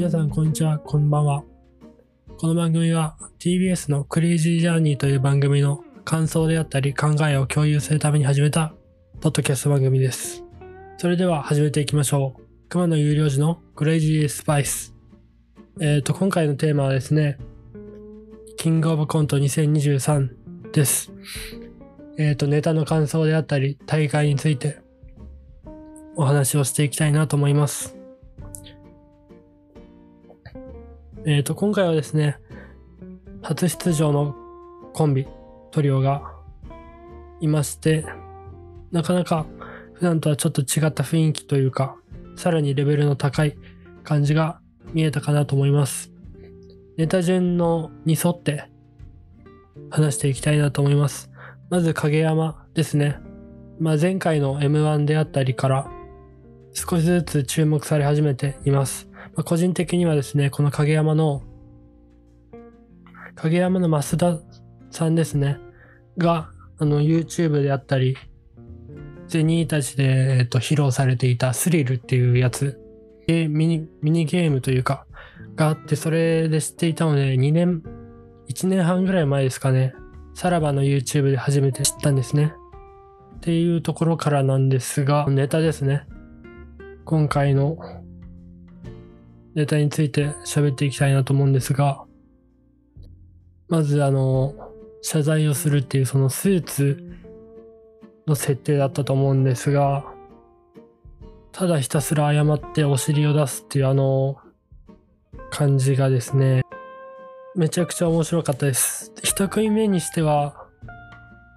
皆さんこんにちは、こんばんは。この番組は TBS のクレイジージャーニーという番組の感想であったり考えを共有するために始めたポッドキャスト番組です。それでは始めていきましょう。熊野有料時のクレイジースパイス。えっ、と、今回のテーマはですね、キングオブコント2023です。えっ、と、ネタの感想であったり、大会についてお話をしていきたいなと思います。えっ、と、今回はですね、初出場のコンビ、トリオがいまして、なかなか普段とはちょっと違った雰囲気というか、さらにレベルの高い感じが見えたかなと思います。ネタ順のに沿って話していきたいなと思います。まず影山ですね。まあ、前回の M1 であったりから少しずつ注目され始めています。まあ、個人的にはですね、この影山の影山の増田さんですね、があの YouTube であったり、ゼニーたちで、えっと、披露されていたスリルっていうやつ、ゲーミニミニゲームというか、があって、それで知っていたので、2年、1年半ぐらい前ですかね、さらばの YouTube で初めて知ったんですね。っていうところからなんですが、ネタですね。今回のネタについて喋っていきたいなと思うんですが、まずあの、謝罪をするっていうそのスーツの設定だったと思うんですが、ただひたすら謝ってお尻を出すっていうあの感じがですね、めちゃくちゃ面白かったです。一組目にしては、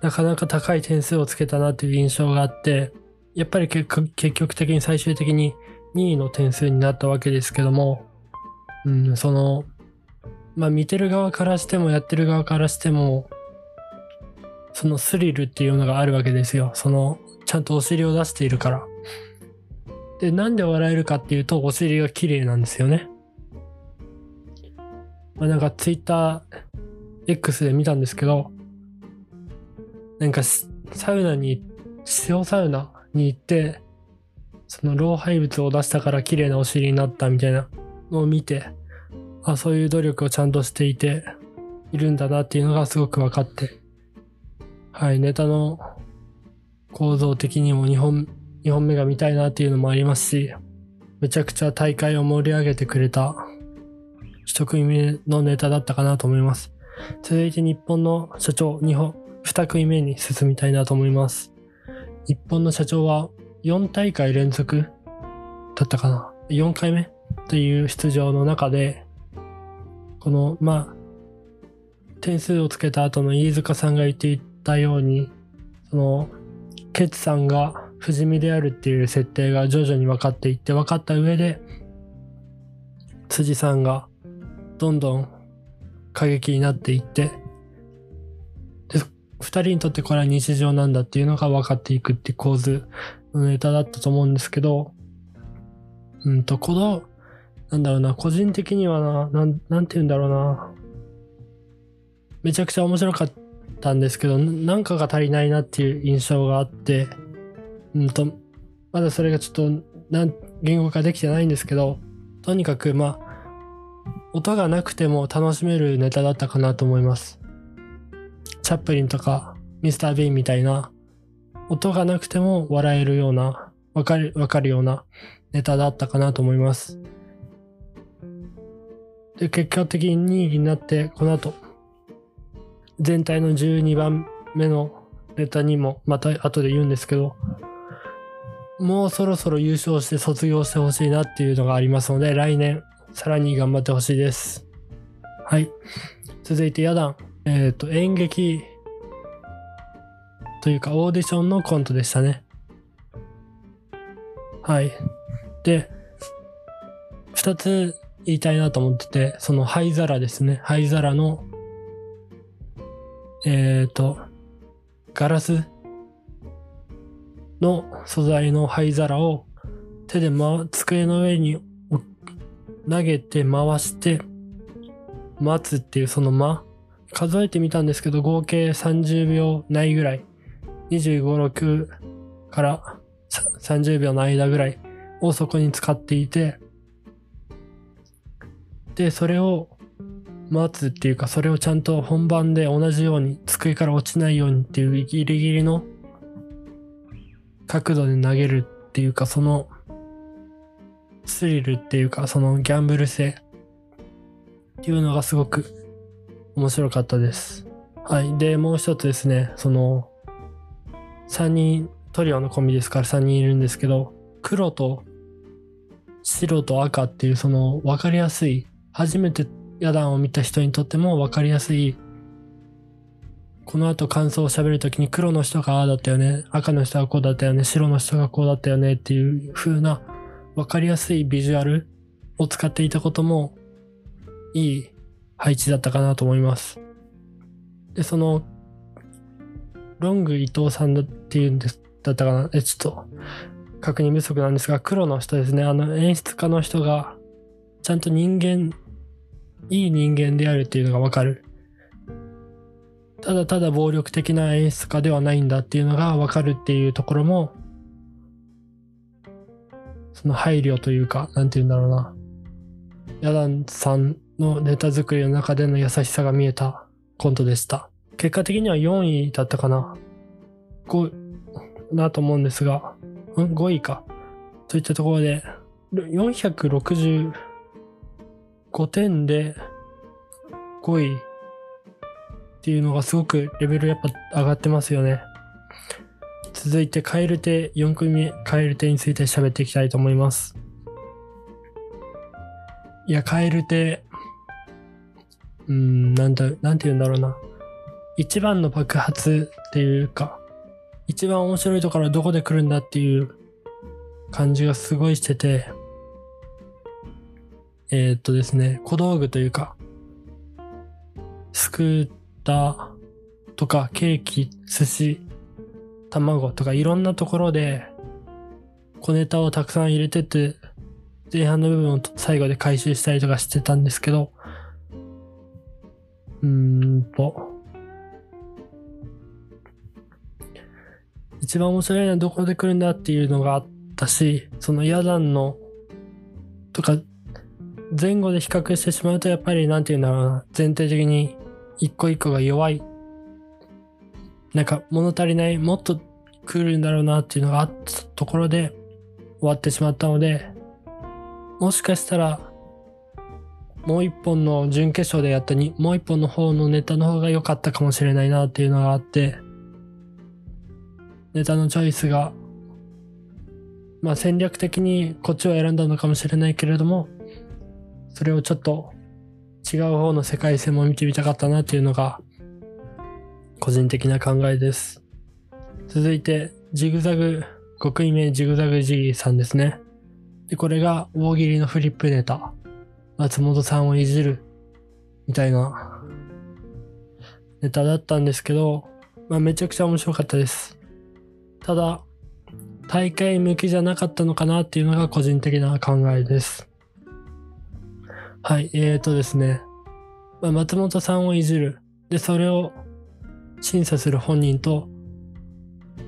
なかなか高い点数をつけたなっていう印象があって、やっぱり結局結局的に最終的に2位の点数になったわけですけども、うん、その、まあ見てる側からしてもやってる側からしても、そのスリルっていうのがあるわけですよ。その、ちゃんとお尻を出しているから。で、なんで笑えるかっていうと、お尻が綺麗なんですよね。まあなんかツイッター X で見たんですけど、なんかサウナに、塩サウナに行って、その老廃物を出したから綺麗なお尻になったみたいなのを見て、あ、そういう努力をちゃんとしていているんだなっていうのがすごく分かって、はい、ネタの構造的にも2本、2本目が見たいなっていうのもありますし、めちゃくちゃ大会を盛り上げてくれた一組目のネタだったかなと思います。続いて日本の社長、日本、2組目に進みたいなと思います。日本の社長は4大会連続？だったかな ?4 回目？という出場の中で、この、まあ、点数をつけた後の飯塚さんが言っていたように、その、ケツさんが不死身であるっていう設定が徐々に分かっていって、分かった上で、辻さんがどんどん過激になっていって、で、二人にとってこれは日常なんだっていうのが分かっていくって構図ネタだったと思うんですけど、うんと、この、なんだろうな、個人的にはな、なん、なんて言うんだろうな。めちゃくちゃ面白かったんですけど、なんかが足りないなっていう印象があって、うんと、まだそれがちょっと、なん、言語化できてないんですけど、とにかく、まあ、音がなくても楽しめるネタだったかなと思います。チャップリンとか、ミスター・ビーンみたいな、音がなくても笑えるような、わかる、わかるようなネタだったかなと思います。で、結果的に2位になって、この後、全体の12番目のネタにも、また後で言うんですけど、もうそろそろ優勝して卒業してほしいなっていうのがありますので、来年、さらに頑張ってほしいです。はい。続いて、ヤダン。えっ、と、演劇というか、オーディションのコントでしたね。はい。で、二つ言いたいなと思ってて、その灰皿ですね。灰皿の、えっ、と、ガラスの素材の灰皿を手で、ま、机の上に投げて回して待つっていうその間、数えてみたんですけど合計30秒ないぐらい、25、6から30秒の間ぐらいをそこに使っていて、で、それを待つっていうか、それをちゃんと本番で同じように机から落ちないようにっていうギリギリの角度で投げるっていうか、そのスリルっていうか、そのギャンブル性っていうのがすごく面白かったです。はい。で、もう一つですね、その、3人、トリオのコンビですから3人いるんですけど、黒と白と赤っていうその分かりやすい、初めてヤダンを見た人にとっても分かりやすい、この後感想を喋るときに黒の人がああだったよね、赤の人がこうだったよね、白の人がこうだったよねっていう風な分かりやすいビジュアルを使っていたこともいい配置だったかなと思います。で、その、ロング伊藤さんだっていうんです、だったかな？え、ちょっと、確認不足なんですが、黒の人ですね。あの、演出家の人が、ちゃんと人間、いい人間であるっていうのがわかる。ただただ暴力的な演出家ではないんだっていうのがわかるっていうところも、その配慮というか、なんて言うんだろうな。ヤダンさんのネタ作りの中での優しさが見えたコントでした。結果的には4位だったかな。5なと思うんですが、うん ?5 位か。といったところで、465点で5位っていうのがすごくレベルやっぱ上がってますよね。続いて、カエル手、4組目、カエル手について喋っていきたいと思います。いや、カエル手、うん、なんだ、なんて言うんだろうな。一番の爆発っていうか、一番面白いところはどこで来るんだっていう感じがすごいしてて、えー、っとですね、小道具というか、スクーターとかケーキ、寿司、卵とかいろんなところで小ネタをたくさん入れてて前半の部分を最後で回収したりとかしてたんですけど、うーんと、一番面白いのはどこで来るんだっていうのがあったし、そのヤダンの、とか、前後で比較してしまうとやっぱりなんていうんだろうな、全体的に一個一個が弱い。なんか物足りない、もっと来るんだろうなっていうのがあったところで終わってしまったので、もしかしたらもう一本の準決勝でやったに、もう一本の方のネタの方が良かったかもしれないなっていうのがあって、ネタのチョイスが、まあ戦略的にこっちを選んだのかもしれないけれども、それをちょっと違う方の世界線も見てみたかったなっていうのが、個人的な考えです。続いて、ジグザグ、極意名ジグザグジギーさんですね。で、これが大喜利のフリップネタ。松本さんをいじる、みたいなネタだったんですけど、まあ、めちゃくちゃ面白かったです。ただ、大会向きじゃなかったのかなっていうのが個人的な考えです。はい、えーとですね。まあ、松本さんをいじる。で、それを審査する本人と、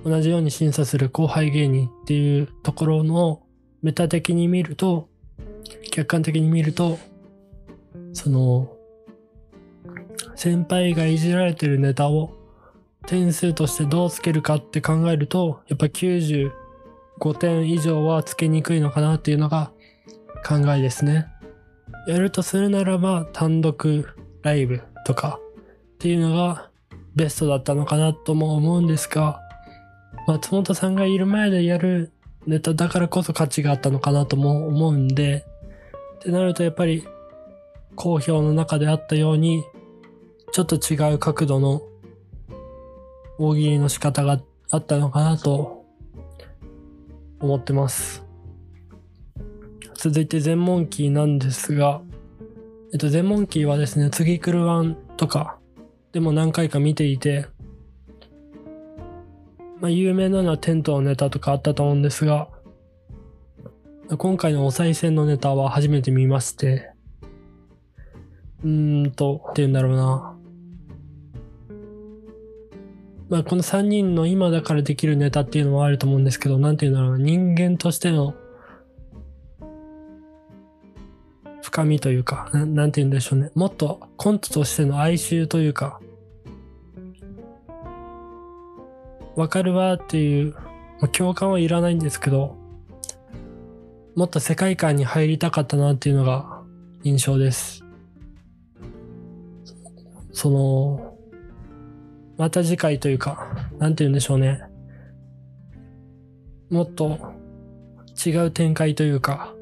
同じように審査する後輩芸人っていうところのメタ的に見ると、客観的に見ると、その、先輩がいじられてるネタを点数としてどうつけるかって考えると、やっぱ95点以上はつけにくいのかなっていうのが考えですね。やるとするならば単独ライブとかっていうのがベストだったのかなとも思うんですが、松本さんがいる前でやるネタだからこそ価値があったのかなとも思うんで、ってなるとやっぱり好評の中であったように、ちょっと違う角度の大喜利の仕方があったのかなと思ってます。続いて全問キーなんですが、えっと、全問キーはですね、次来るワンとかでも何回か見ていて、まあ、有名なのはテントのネタとかあったと思うんですが、今回のお賽銭のネタは初めて見まして、うーんと、って言うんだろうな。まあ、この3人の今だからできるネタっていうのもあると思うんですけど、なんて言うんだろうな。人間としての深みというか、ななんて言うんでしょうね。もっとコントとしての哀愁というか、わかるわっていう、まあ、共感はいらないんですけど、もっと世界観に入りたかったなっていうのが印象です。その、また次回というか、なんて言うんでしょうね。もっと違う展開というか、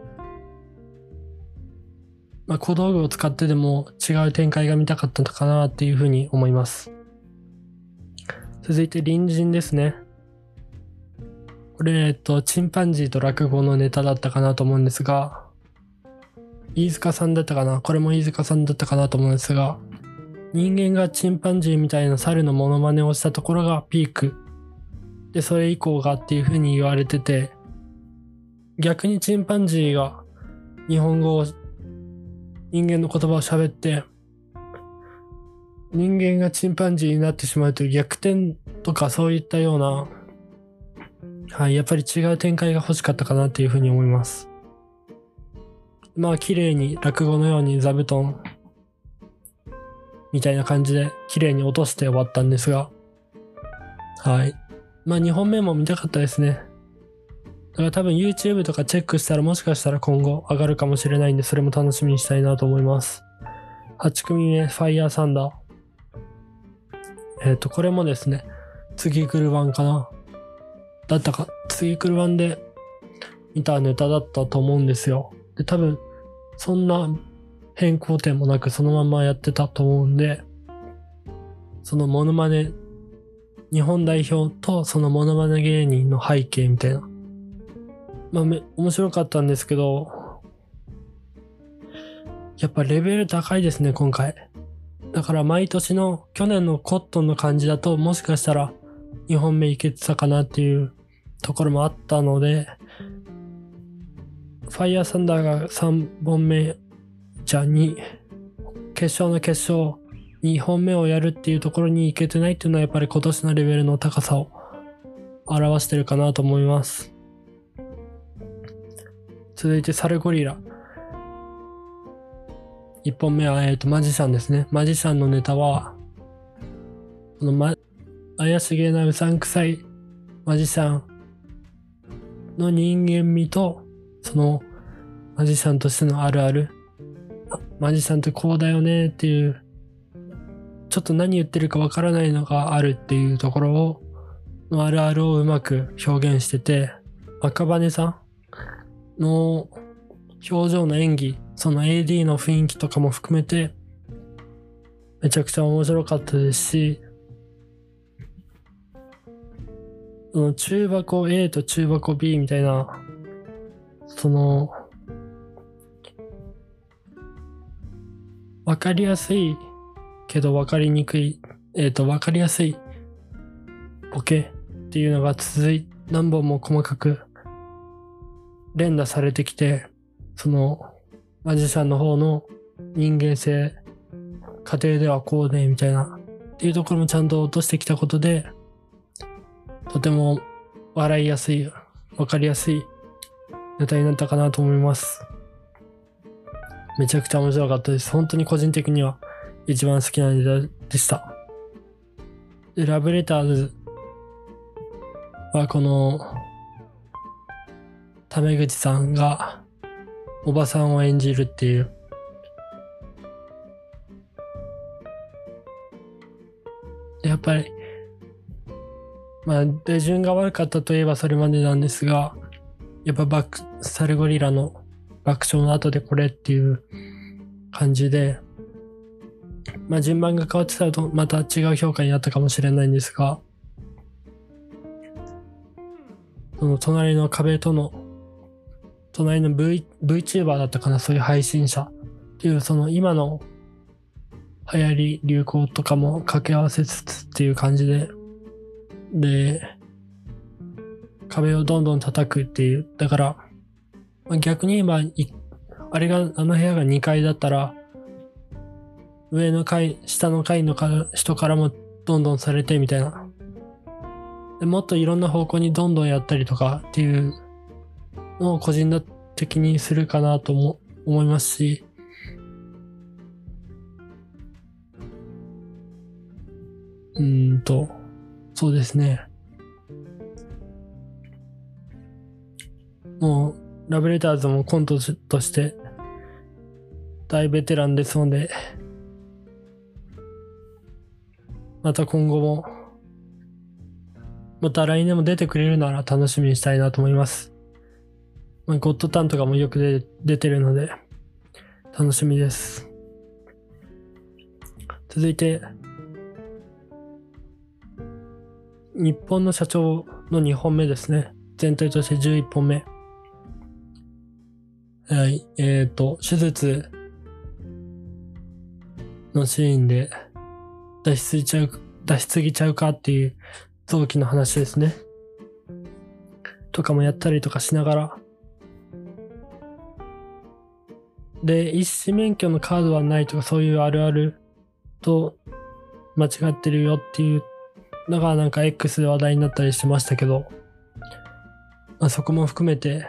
まあ、小道具を使ってでも違う展開が見たかったのかなっていうふうに思います。続いて隣人ですね。これ、えっと、チンパンジーと落語のネタだったかなと思うんですが、飯塚さんだったかな？これも飯塚さんだったかなと思うんですが、人間がチンパンジーみたいな猿のモノマネをしたところがピーク。で、それ以降がっていう風に言われてて、逆にチンパンジーが日本語を、人間の言葉を喋って、人間がチンパンジーになってしまうという逆転とかそういったような、はい、やっぱり違う展開が欲しかったかなっていう風に思います。まあ、綺麗に落語のように座布団みたいな感じで綺麗に落として終わったんですが、はい。まあ2本目も見たかったですね。だから多分 YouTube とかチェックしたらもしかしたら今後上がるかもしれないんで、それも楽しみにしたいなと思います。8組目、ファイヤーサンダー。えっ、と、これもですね、次来る版かな。だったか、次来る版で見たネタだったと思うんですよ。で、多分、そんな変更点もなくそのままやってたと思うんで、そのモノマネ、日本代表とそのモノマネ芸人の背景みたいな。まあ、め、面白かったんですけど、やっぱレベル高いですね、今回。だから毎年の去年のコットンの感じだともしかしたら2本目いけてたかなっていうところもあったので、ファイヤーサンダーが3本目じゃあ2、決勝の決勝、2本目をやるっていうところにいけてないっていうのはやっぱり今年のレベルの高さを表してるかなと思います。続いてサルゴリラ。1本目は、えっ、と、マジシャンですね。マジシャンのネタは、このま、怪しげなうさんくさいマジシャンの人間味と、そのマジシャンとしてのあるある。マジシャンってこうだよねっていう、ちょっと何言ってるかわからないのがあるっていうところを、のあるあるをうまく表現してて、赤羽さんの表情の演技、その AD の雰囲気とかも含めて、めちゃくちゃ面白かったですし、その中箱 A と中箱 B みたいな、その、わかりやすいけどわかりにくい、えっ、と、わかりやすいボケっていうのが続い、何本も細かく連打されてきて、その、マジシャンの方の人間性、家庭ではこうで、みたいな、っていうところもちゃんと落としてきたことで、とても笑いやすい、わかりやすいネタになったかなと思います。めちゃくちゃ面白かったです。本当に個人的には一番好きなネタでした。で、ラブレターズはこの、タメ口さんがおばさんを演じるっていう。やっぱり、まあ、手順が悪かったといえばそれまでなんですが、やっぱバック、サルゴリラの爆笑の後でこれっていう感じで、まあ順番が変わってたらとまた違う評価になったかもしれないんですが、その隣の壁との、隣の V、VTuber だったかな、そういう配信者っていうその今の流行り、流行とかも掛け合わせつつっていう感じで、で、壁をどんどん叩くっていう。だから、まあ、逆に言えば、あれが、あの部屋が2階だったら、上の階、下の階のか人からもどんどんされてみたいな。でもっといろんな方向にどんどんやったりとかっていうのを個人的にするかなとも思いますし、うんと、そうですね。もう、ラブレターズもコントとして大ベテランですので、また今後も、また来年も出てくれるなら楽しみにしたいなと思います。まあ、ゴッドタンとかもよく出出てるので、楽しみです。続いて、日本の社長の2本目ですね。全体として11本目。はい、えっ、ー、と、手術のシーンで出しすぎちゃう、脱出ぎちゃうかっていう臓器の話ですね。とかもやったりとかしながら。で、医師免許のカードはないとかそういうあるあると間違ってるよっていうのがなんか X で話題になったりしましたけど、まあ、そこも含めて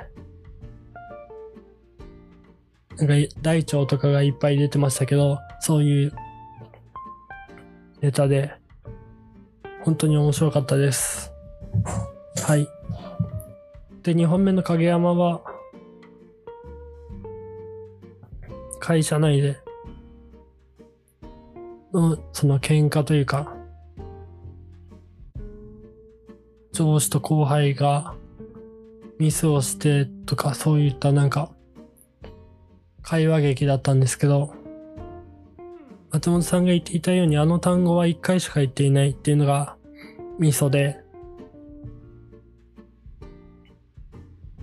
なんか大腸とかがいっぱい出てましたけど、そういうネタで、本当に面白かったです。はい。で、2本目の影山は、会社内での、その喧嘩というか、上司と後輩がミスをしてとか、そういったなんか、会話劇だったんですけど、松本さんが言っていたようにあの単語は一回しか言っていないっていうのがミソで、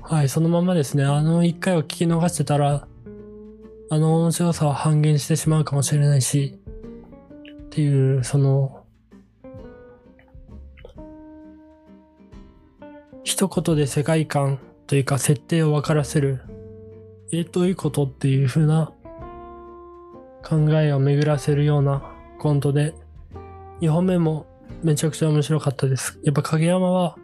はい、そのままですね、あの一回を聞き逃してたら、あの面白さは半減してしまうかもしれないし、っていう、その、一言で世界観というか設定を分からせるえ、どういうことっていう風な考えを巡らせるようなコントで、2本目もめちゃくちゃ面白かったです。やっぱ影山は、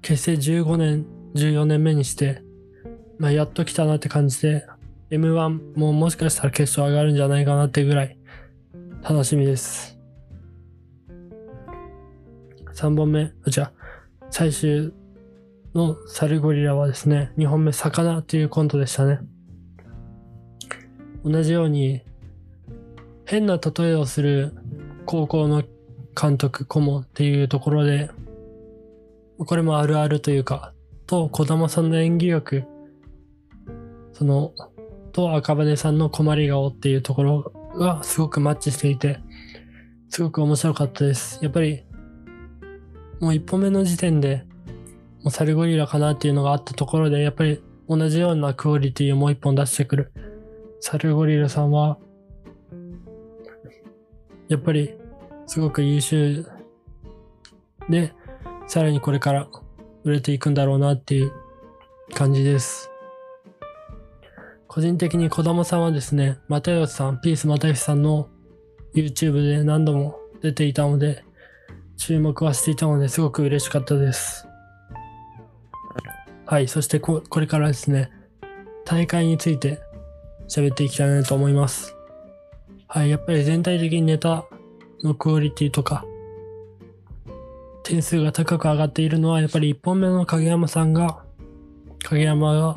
結成15年、14年目にして、まあ、やっと来たなって感じで、M1 ももしかしたら決勝上がるんじゃないかなってぐらい楽しみです。3本目、じゃあ、最終のサルゴリラはですね、2本目魚っていうコントでしたね。同じように、変な例えをする高校の監督、顧問っていうところで、これもあるあるというか、と、小玉さんの演技力、その、と赤羽さんの困り顔っていうところがすごくマッチしていて、すごく面白かったです。やっぱり、もう一歩目の時点で、もうサルゴリラかなっていうのがあったところで、やっぱり同じようなクオリティをもう一本出してくる。サルゴリラさんは、やっぱりすごく優秀で、さらにこれから売れていくんだろうなっていう感じです。個人的に子供さんはですね、又吉さん、ピース又吉さんの YouTube で何度も出ていたので、注目はしていたのですごく嬉しかったです。はい、そしてここれからですね、大会について喋っていきたいなと思います。はい、やっぱり全体的にネタのクオリティとか、点数が高く上がっているのは、やっぱり1本目の影山さんが、影山が、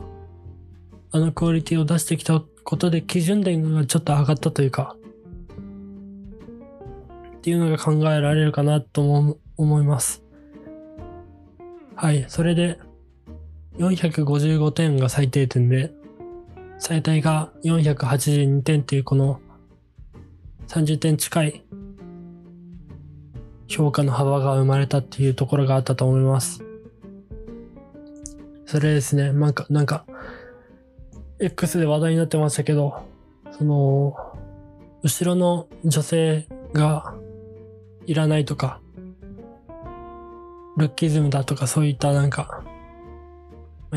あのクオリティを出してきたことで基準点がちょっと上がったというか、っていうのが考えられるかなと思います。はい、それで、455点が最低点で、最大が482点っていうこの30点近い評価の幅が生まれたっていうところがあったと思います。それですね、なんか、なんか、X で話題になってましたけど、その、後ろの女性がいらないとか、ルッキズムだとかそういったなんか、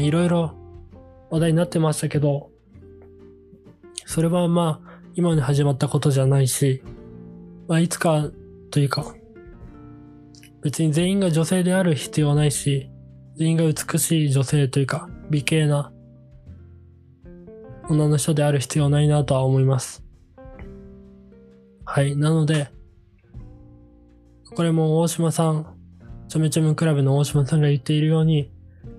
いろいろ話題になってましたけど、それはまあ、今に始まったことじゃないし、まあ、いつかというか、別に全員が女性である必要はないし、全員が美しい女性というか、美形な女の人である必要ないなとは思います。はい。なので、これも大島さん、ちょめちょめクラブの大島さんが言っているように、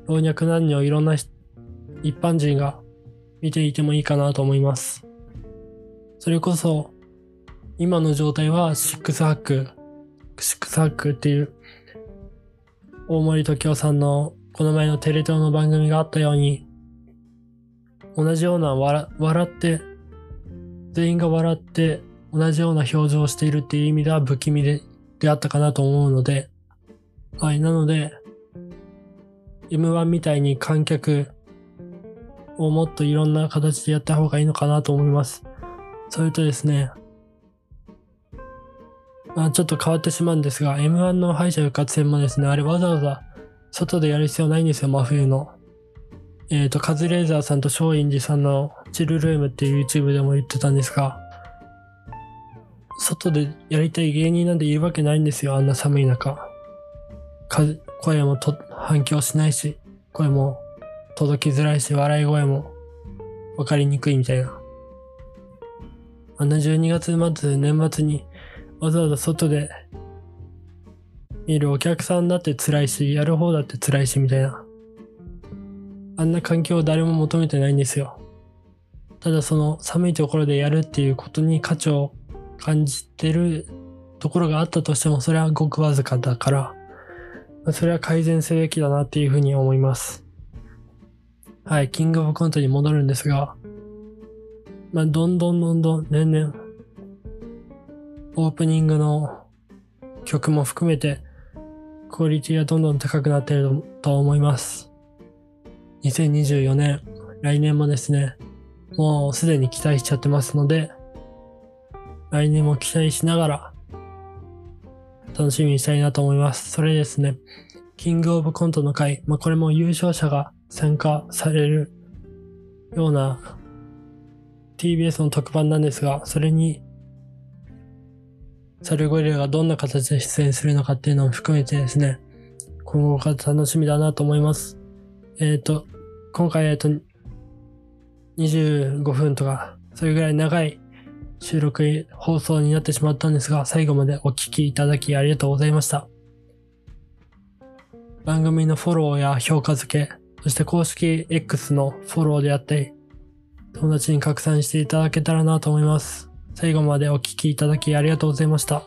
老若男女いろんな一般人が見ていてもいいかなと思います。それこそ、今の状態はシックスハック、シックスハックっていう、大森時夫さんのこの前のテレ東の番組があったように、同じような笑笑って、全員が笑って同じような表情をしているっていう意味では不気味でであったかなと思うので、はい、なので、M1 みたいに観客をもっといろんな形でやった方がいいのかなと思います。それとですね、まあちょっと変わってしまうんですが、M1 の敗者復活戦もですね、あれわざわざ外でやる必要ないんですよ、真冬の。えっ、ー、と、カズレーザーさんと松陰寺さんのチルルームっていう YouTube でも言ってたんですが、外でやりたい芸人なんているわけないんですよ、あんな寒い中。声もと反響しないし、声も届きづらいし、笑い声も分かりにくいみたいな。あんな12月末、年末にわざわざ外で見るお客さんだって辛いし、やる方だって辛いしみたいな。あんな環境を誰も求めてないんですよ。ただその寒いところでやるっていうことに価値を感じてるところがあったとしてもそれはごくわずかだから、それは改善すべきだなっていうふうに思います。はい、キングオブコントに戻るんですが、まあ、どんどんどんどん年々、オープニングの曲も含めて、クオリティはどんどん高くなっていると思います。2024年、来年もですね、もうすでに期待しちゃってますので、来年も期待しながら、楽しみにしたいなと思います。それですね、キングオブコントの回、まあ、これも優勝者が参加されるような TBS の特番なんですが、それに、サルゴリラがどんな形で出演するのかっていうのを含めてですね、今後が楽しみだなと思います。えっ、ー、と、今回、えっ、と、25分とか、それぐらい長い収録放送になってしまったんですが、最後までお聴きいただきありがとうございました。番組のフォローや評価付け、そして公式 X のフォローであったり、友達に拡散していただけたらなと思います。最後までお聴きいただきありがとうございました。